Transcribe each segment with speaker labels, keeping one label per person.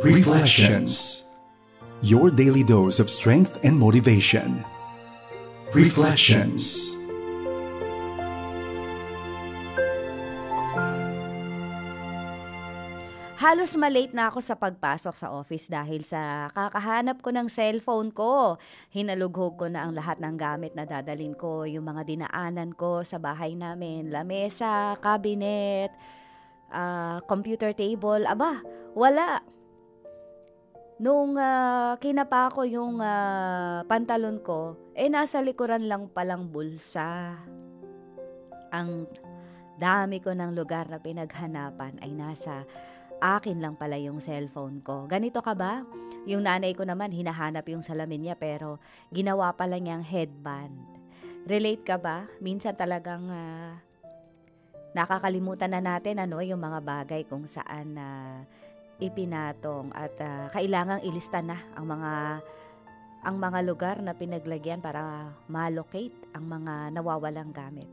Speaker 1: Reflections Your daily dose of strength and motivation. Reflections
Speaker 2: Halos malate na ako sa pagpasok sa office dahil sa kakahanap ko ng cellphone ko. Hinalughog ko na ang lahat ng gamit na dadalin ko, yung mga dinaanan ko sa bahay namin, lamesa, cabinet, uh, computer table, aba, wala. Nung uh, kinapa ko yung uh, pantalon ko, eh nasa likuran lang palang bulsa. Ang dami ko ng lugar na pinaghanapan ay nasa akin lang pala yung cellphone ko. Ganito ka ba? Yung nanay ko naman, hinahanap yung salamin niya pero ginawa pala niyang headband. Relate ka ba? Minsan talagang uh, nakakalimutan na natin ano yung mga bagay kung saan uh, ipinatong at uh, kailangang ilista na ang mga ang mga lugar na pinaglagyan para malocate ang mga nawawalang gamit.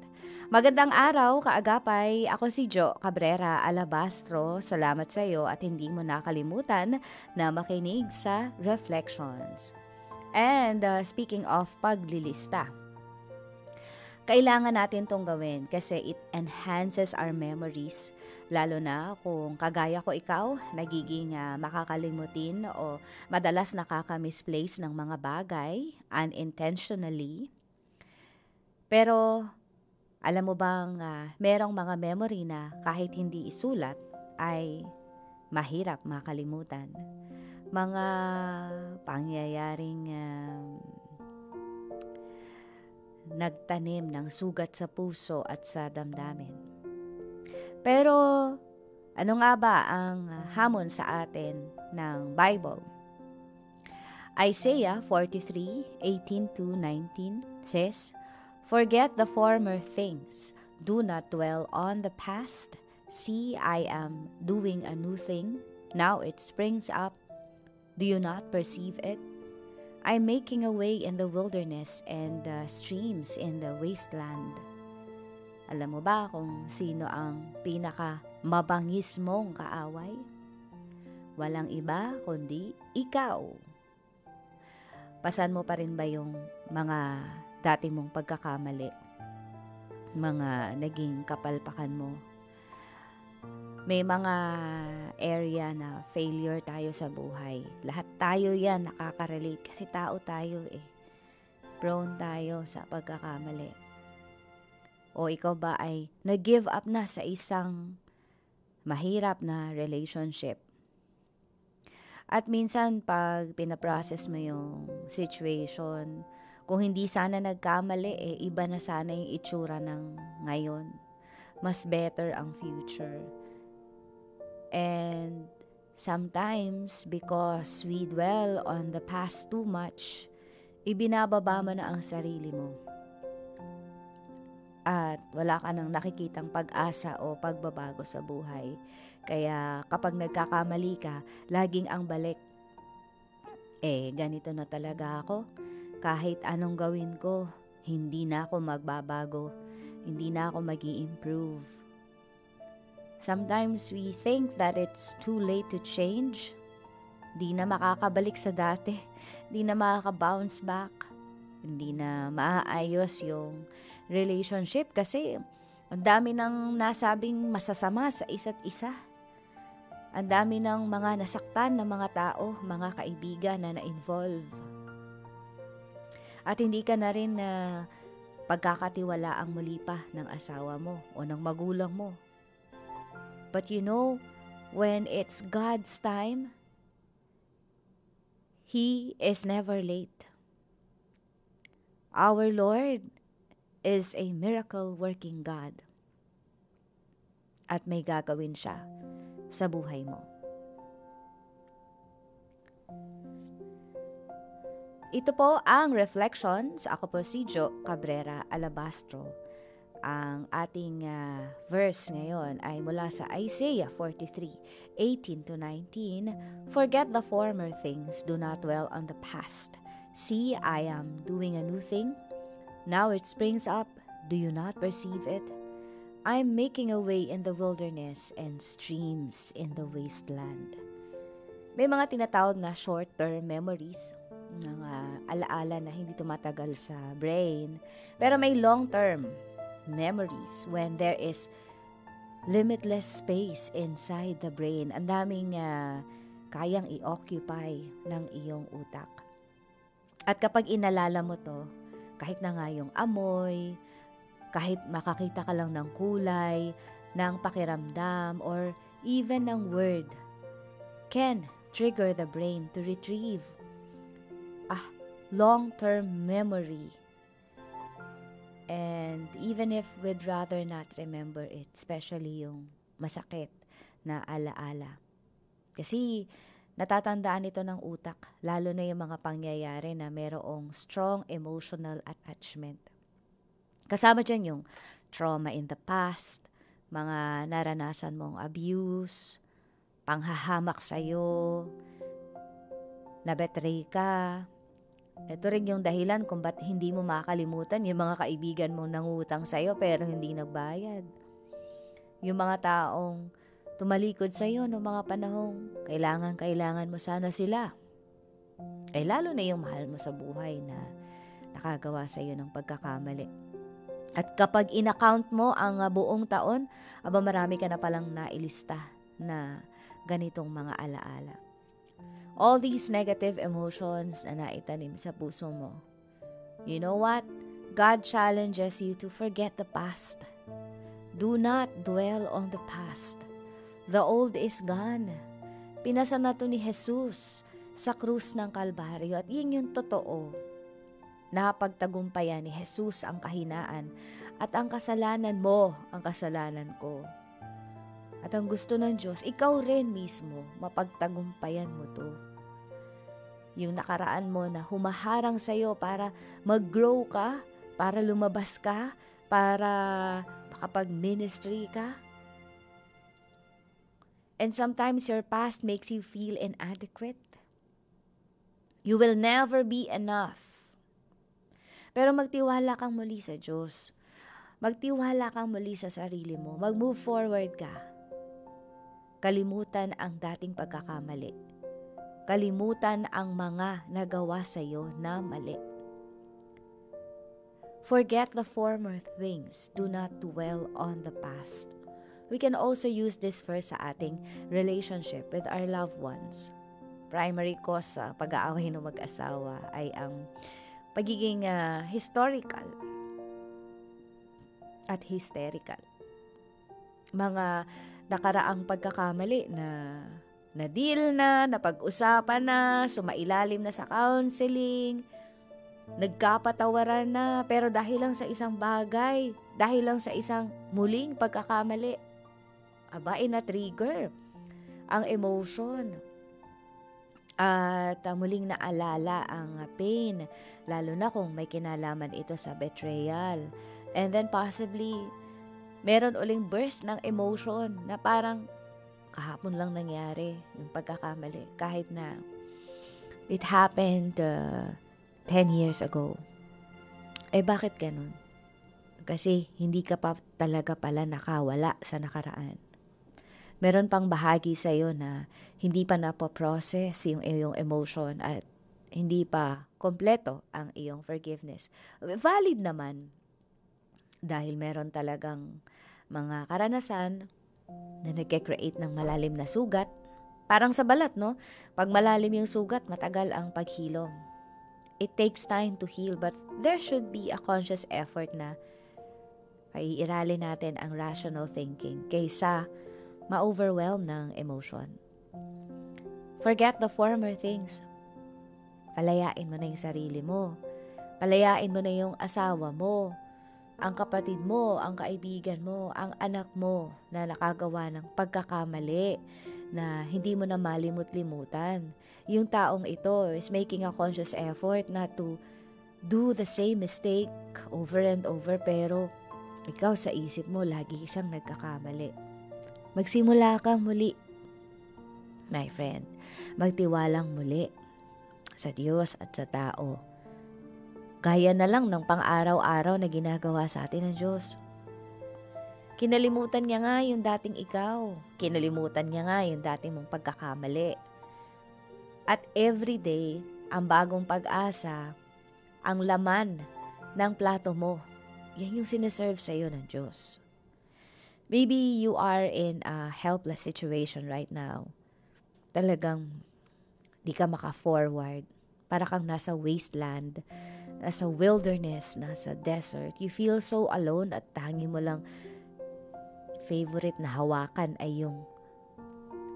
Speaker 2: Magandang araw, kaagapay. Ako si Jo Cabrera Alabastro. Salamat sa iyo at hindi mo nakalimutan na makinig sa Reflections. And uh, speaking of paglilista, kailangan natin tong gawin kasi it enhances our memories. Lalo na kung kagaya ko ikaw, nagiging uh, makakalimutin o madalas nakaka-misplace ng mga bagay unintentionally. Pero alam mo bang uh, merong mga memory na kahit hindi isulat ay mahirap makalimutan. Mga pangyayaring uh, nagtanim ng sugat sa puso at sa damdamin. Pero ano nga ba ang hamon sa atin ng Bible? Isaiah 43:18 to 19 says, Forget the former things. Do not dwell on the past. See, I am doing a new thing. Now it springs up. Do you not perceive it? I'm making a way in the wilderness and uh, streams in the wasteland. Alam mo ba kung sino ang pinaka mabangis mong kaaway? Walang iba kundi ikaw. Pasan mo pa rin ba yung mga dati mong pagkakamali? Mga naging kapalpakan mo? May mga area na failure tayo sa buhay. Lahat tayo yan nakaka-relate kasi tao tayo eh. Prone tayo sa pagkakamali. O ikaw ba ay nag-give up na sa isang mahirap na relationship? At minsan pag pinaprocess mo yung situation, kung hindi sana nagkamali, eh, iba na sana yung itsura ng ngayon. Mas better ang future And sometimes, because we dwell on the past too much, ibinababa mo na ang sarili mo. At wala ka nang nakikitang pag-asa o pagbabago sa buhay. Kaya kapag nagkakamali ka, laging ang balik. Eh, ganito na talaga ako. Kahit anong gawin ko, hindi na ako magbabago. Hindi na ako mag improve Sometimes we think that it's too late to change. Di na makakabalik sa dati. Di na makaka-bounce back. Hindi na maaayos yung relationship kasi ang dami nang nasabing masasama sa isa't isa. Ang dami ng mga nasaktan ng mga tao, mga kaibigan na na-involve. At hindi ka na rin na pagkakatiwala ang muli pa ng asawa mo o ng magulang mo But you know, when it's God's time, He is never late. Our Lord is a miracle working God. At may gagawin siya sa buhay mo. Ito po ang Reflections. Ako po si Jo Cabrera Alabastro ang ating uh, verse ngayon ay mula sa Isaiah 43, 18 to 19. Forget the former things, do not dwell on the past. See, I am doing a new thing. Now it springs up, do you not perceive it? I am making a way in the wilderness and streams in the wasteland. May mga tinatawag na short-term memories, mga alaala na hindi tumatagal sa brain. Pero may long-term memories when there is limitless space inside the brain. Ang daming uh, kayang i-occupy ng iyong utak. At kapag inalala mo to, kahit na nga yung amoy, kahit makakita ka lang ng kulay, ng pakiramdam, or even ng word, can trigger the brain to retrieve a long-term memory. And even if we'd rather not remember it, especially yung masakit na alaala. Kasi natatandaan ito ng utak, lalo na yung mga pangyayari na merong strong emotional attachment. Kasama dyan yung trauma in the past, mga naranasan mong abuse, panghahamak sa'yo, nabetray ka. Ito rin yung dahilan kung ba't hindi mo makakalimutan yung mga kaibigan mong nangutang sa'yo pero hindi nagbayad. Yung mga taong tumalikod sa'yo noong mga panahong kailangan-kailangan mo sana sila. Ay lalo na yung mahal mo sa buhay na nakagawa sa'yo ng pagkakamali. At kapag in-account mo ang buong taon, aba marami ka na palang nailista na ganitong mga alaala. All these negative emotions na naitanim sa puso mo. You know what? God challenges you to forget the past. Do not dwell on the past. The old is gone. Pinasa na to ni Jesus sa krus ng Kalbaryo at yun yung totoo. Napagtagumpayan ni Jesus ang kahinaan at ang kasalanan mo ang kasalanan ko. At ang gusto ng Diyos, ikaw rin mismo, mapagtagumpayan mo to. Yung nakaraan mo na humaharang sa'yo para mag-grow ka, para lumabas ka, para makapag-ministry ka. And sometimes your past makes you feel inadequate. You will never be enough. Pero magtiwala kang muli sa Diyos. Magtiwala kang muli sa sarili mo. Mag-move forward ka Kalimutan ang dating pagkakamali. Kalimutan ang mga nagawa sa iyo na mali. Forget the former things. Do not dwell on the past. We can also use this verse sa ating relationship with our loved ones. Primary cause sa pag-aaway ng mag-asawa ay ang pagiging uh, historical at hysterical. Mga nakaraang pagkakamali na na-deal na, napag-usapan na, sumailalim na sa counseling, nagkapatawaran na, pero dahil lang sa isang bagay, dahil lang sa isang muling pagkakamali, aba, na-trigger ang emotion. At uh, muling naalala ang pain, lalo na kung may kinalaman ito sa betrayal. And then possibly, meron uling burst ng emotion na parang kahapon lang nangyari yung pagkakamali. Kahit na it happened uh, 10 years ago. Eh bakit ganun? Kasi hindi ka pa talaga pala nakawala sa nakaraan. Meron pang bahagi sa iyo na hindi pa napoprocess yung iyong emotion at hindi pa kompleto ang iyong forgiveness. Valid naman dahil meron talagang mga karanasan na nagke-create ng malalim na sugat. Parang sa balat, no? Pag malalim yung sugat, matagal ang paghilom. It takes time to heal, but there should be a conscious effort na paiirali natin ang rational thinking kaysa ma-overwhelm ng emotion. Forget the former things. Palayain mo na yung sarili mo. Palayain mo na yung asawa mo ang kapatid mo, ang kaibigan mo, ang anak mo na nakagawa ng pagkakamali na hindi mo na malimut-limutan. Yung taong ito is making a conscious effort not to do the same mistake over and over pero ikaw sa isip mo lagi siyang nagkakamali. Magsimula kang muli. My friend, magtiwalang muli sa Diyos at sa tao Gaya na lang ng pang-araw-araw na ginagawa sa atin ng Diyos. Kinalimutan niya nga yung dating ikaw. Kinalimutan niya nga yung dating mong pagkakamali. At every day, ang bagong pag-asa, ang laman ng plato mo, yan yung sineserve sa iyo ng Diyos. Maybe you are in a helpless situation right now. Talagang di ka maka-forward. Para kang nasa wasteland, nasa wilderness, nasa desert. You feel so alone at tangi mo lang favorite na hawakan ay yung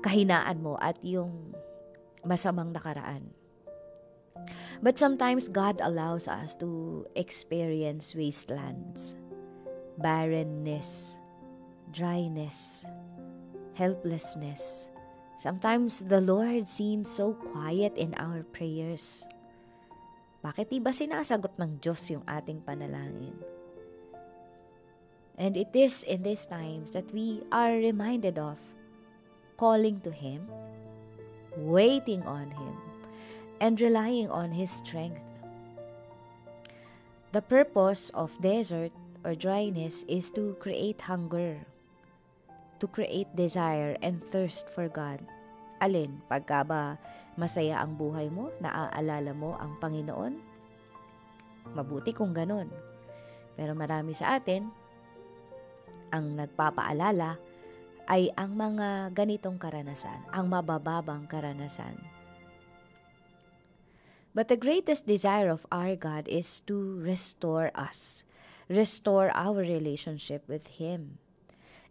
Speaker 2: kahinaan mo at yung masamang nakaraan. But sometimes God allows us to experience wastelands, barrenness, dryness, helplessness. Sometimes the Lord seems so quiet in our prayers. Bakit iba sinasagot ng Diyos yung ating panalangin? And it is in these times that we are reminded of calling to Him, waiting on Him, and relying on His strength. The purpose of desert or dryness is to create hunger, to create desire and thirst for God. Alin, pagka ba masaya ang buhay mo, naaalala mo ang Panginoon? Mabuti kung ganun. Pero marami sa atin, ang nagpapaalala ay ang mga ganitong karanasan, ang mabababang karanasan. But the greatest desire of our God is to restore us, restore our relationship with Him.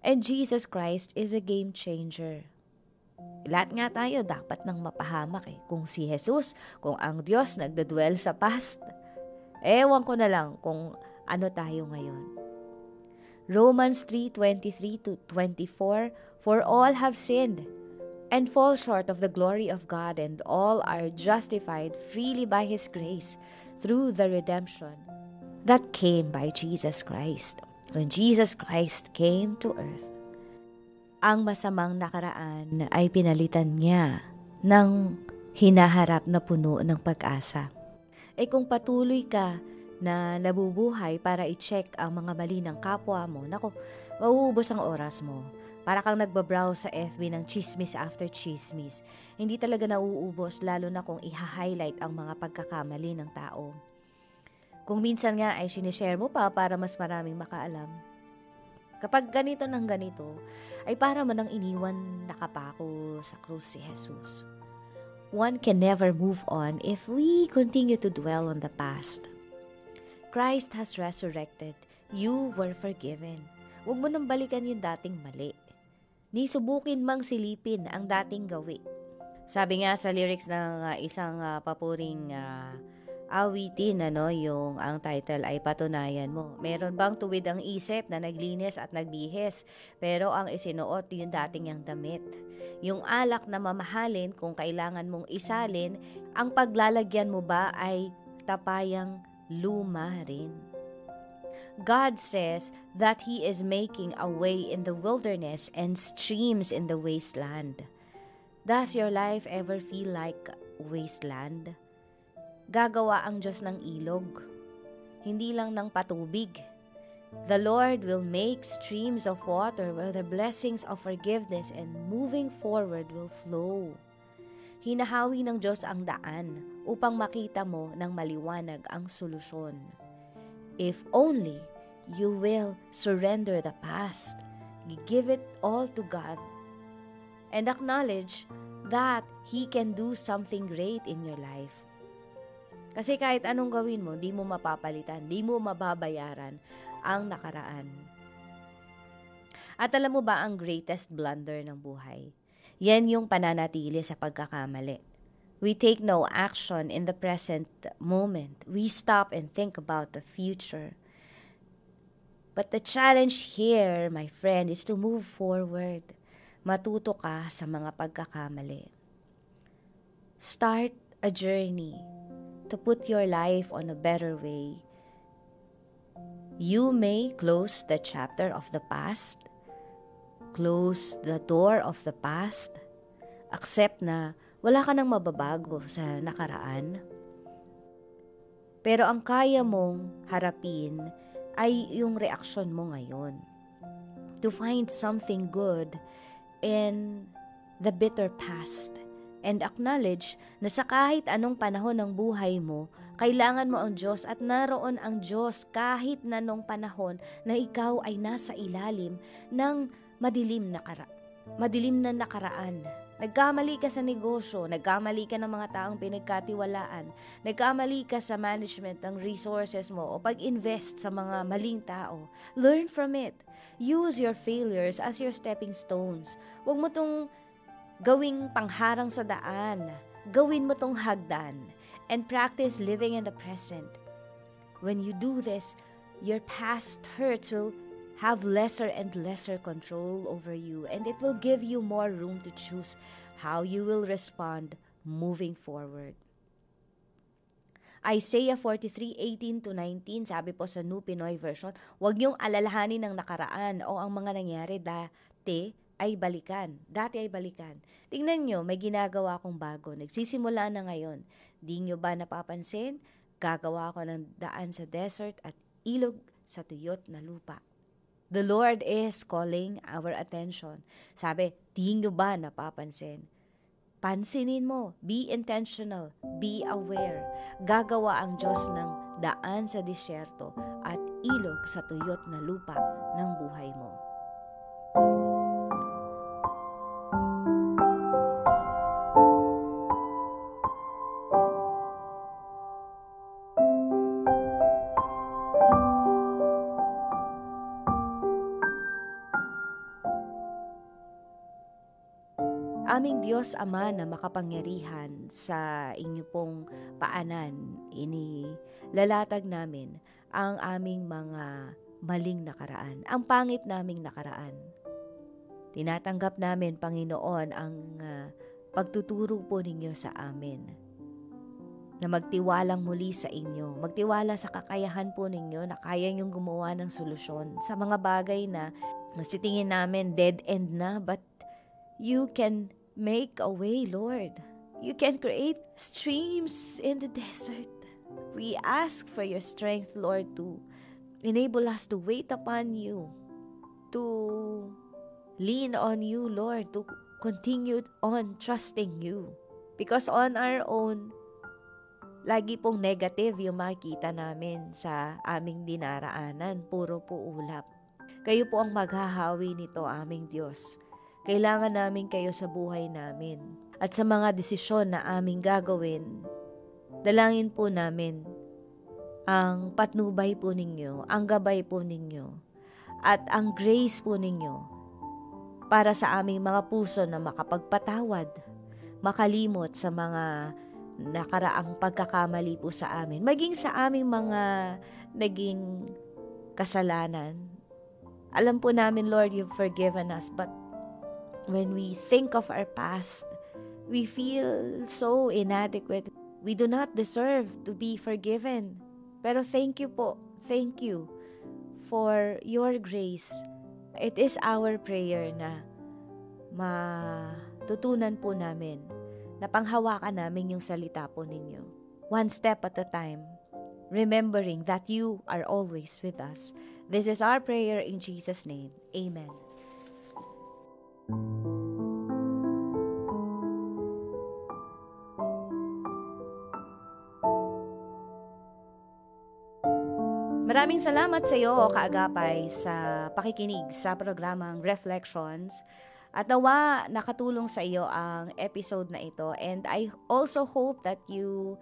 Speaker 2: And Jesus Christ is a game changer. Lahat nga tayo dapat nang mapahamak eh. Kung si Jesus, kung ang Diyos nagdadwell sa past, ewan ko na lang kung ano tayo ngayon. Romans 3:23 to 24 For all have sinned and fall short of the glory of God and all are justified freely by his grace through the redemption that came by Jesus Christ. When Jesus Christ came to earth, ang masamang nakaraan ay pinalitan niya ng hinaharap na puno ng pag-asa. Eh kung patuloy ka na nabubuhay para i-check ang mga mali ng kapwa mo, nako, mauubos ang oras mo. Para kang nagbabrowse sa FB ng chismis after chismis. Hindi talaga nauubos lalo na kung i-highlight ang mga pagkakamali ng tao. Kung minsan nga ay sinishare mo pa para mas maraming makaalam. Kapag ganito ng ganito, ay para mo nang iniwan nakapako sa krus si Jesus. One can never move on if we continue to dwell on the past. Christ has resurrected. You were forgiven. Huwag mo nang balikan yung dating mali. Ni subukin mang silipin ang dating gawi. Sabi nga sa lyrics ng uh, isang uh, papuring uh, awitin, ano, yung ang title ay Patunayan Mo. Meron bang tuwid ang isip na naglinis at nagbihis, pero ang isinuot yung dating yung damit. Yung alak na mamahalin kung kailangan mong isalin, ang paglalagyan mo ba ay tapayang luma rin. God says that He is making a way in the wilderness and streams in the wasteland. Does your life ever feel like wasteland? Gagawa ang Diyos ng ilog, hindi lang ng patubig. The Lord will make streams of water where the blessings of forgiveness and moving forward will flow. Hinahawi ng Diyos ang daan upang makita mo ng maliwanag ang solusyon. If only you will surrender the past, give it all to God, and acknowledge that He can do something great in your life. Kasi kahit anong gawin mo, di mo mapapalitan, di mo mababayaran ang nakaraan. At alam mo ba ang greatest blunder ng buhay? Yan yung pananatili sa pagkakamali. We take no action in the present moment. We stop and think about the future. But the challenge here, my friend, is to move forward. Matuto ka sa mga pagkakamali. Start a journey to put your life on a better way. You may close the chapter of the past Close the door of the past. Accept na wala ka nang mababago sa nakaraan. Pero ang kaya mong harapin ay yung reaksyon mo ngayon. To find something good in the bitter past and acknowledge na sa kahit anong panahon ng buhay mo, kailangan mo ang Diyos at naroon ang Diyos kahit na nung panahon na ikaw ay nasa ilalim ng madilim na, kara- madilim na nakaraan. Nagkamali ka sa negosyo, nagkamali ka ng mga taong pinagkatiwalaan, nagkamali ka sa management ng resources mo o pag-invest sa mga maling tao. Learn from it. Use your failures as your stepping stones. Huwag mo tong gawing pangharang sa daan. Gawin mo tong hagdan and practice living in the present. When you do this, your past hurts will have lesser and lesser control over you, and it will give you more room to choose how you will respond moving forward. Isaiah 43:18 to 19, sabi po sa New Pinoy version, huwag niyong alalahanin ng nakaraan o ang mga nangyari dati ay balikan. Dati ay balikan. Tingnan nyo, may ginagawa akong bago. Nagsisimula na ngayon. Di nyo ba napapansin? Gagawa ko ng daan sa desert at ilog sa tuyot na lupa. The Lord is calling our attention. Sabi, di nyo ba napapansin? Pansinin mo, be intentional, be aware. Gagawa ang Diyos ng daan sa disyerto at ilog sa tuyot na lupa ng buhay mo. Aming Diyos Ama na makapangyarihan sa inyo pong paanan, ini lalatag namin ang aming mga maling nakaraan, ang pangit naming nakaraan. Tinatanggap namin, Panginoon, ang uh, pagtuturo po ninyo sa amin na magtiwalang muli sa inyo, magtiwala sa kakayahan po ninyo na kaya niyong gumawa ng solusyon sa mga bagay na sitingin namin dead end na but you can Make a way, Lord. You can create streams in the desert. We ask for your strength, Lord, to enable us to wait upon you, to lean on you, Lord, to continue on trusting you. Because on our own, lagi pong negative yung makikita namin sa aming dinaraanan. Puro po ulap. Kayo po ang maghahawi nito, aming Diyos. Kailangan namin kayo sa buhay namin. At sa mga desisyon na aming gagawin, dalangin po namin ang patnubay po ninyo, ang gabay po ninyo, at ang grace po ninyo para sa aming mga puso na makapagpatawad, makalimot sa mga nakaraang pagkakamali po sa amin, maging sa aming mga naging kasalanan. Alam po namin, Lord, you've forgiven us, but when we think of our past, we feel so inadequate. We do not deserve to be forgiven. Pero thank you po. Thank you for your grace. It is our prayer na matutunan po namin na panghawakan namin yung salita po ninyo. One step at a time, remembering that you are always with us. This is our prayer in Jesus' name. Amen. Maraming salamat sa iyo, kaagapay, sa pakikinig sa programang Reflections. At nawa nakatulong sa iyo ang episode na ito. And I also hope that you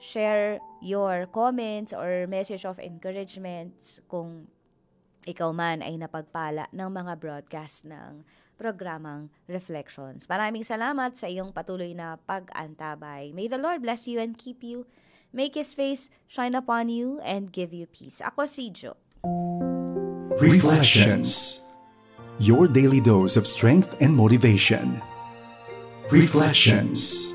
Speaker 2: share your comments or message of encouragement kung ikaw man ay napagpala ng mga broadcast ng programang Reflections. Maraming salamat sa iyong patuloy na pag-antabay. May the Lord bless you and keep you make His face shine upon you, and give you peace. Ako si Jo.
Speaker 1: Reflections Your daily dose of strength and motivation. Reflections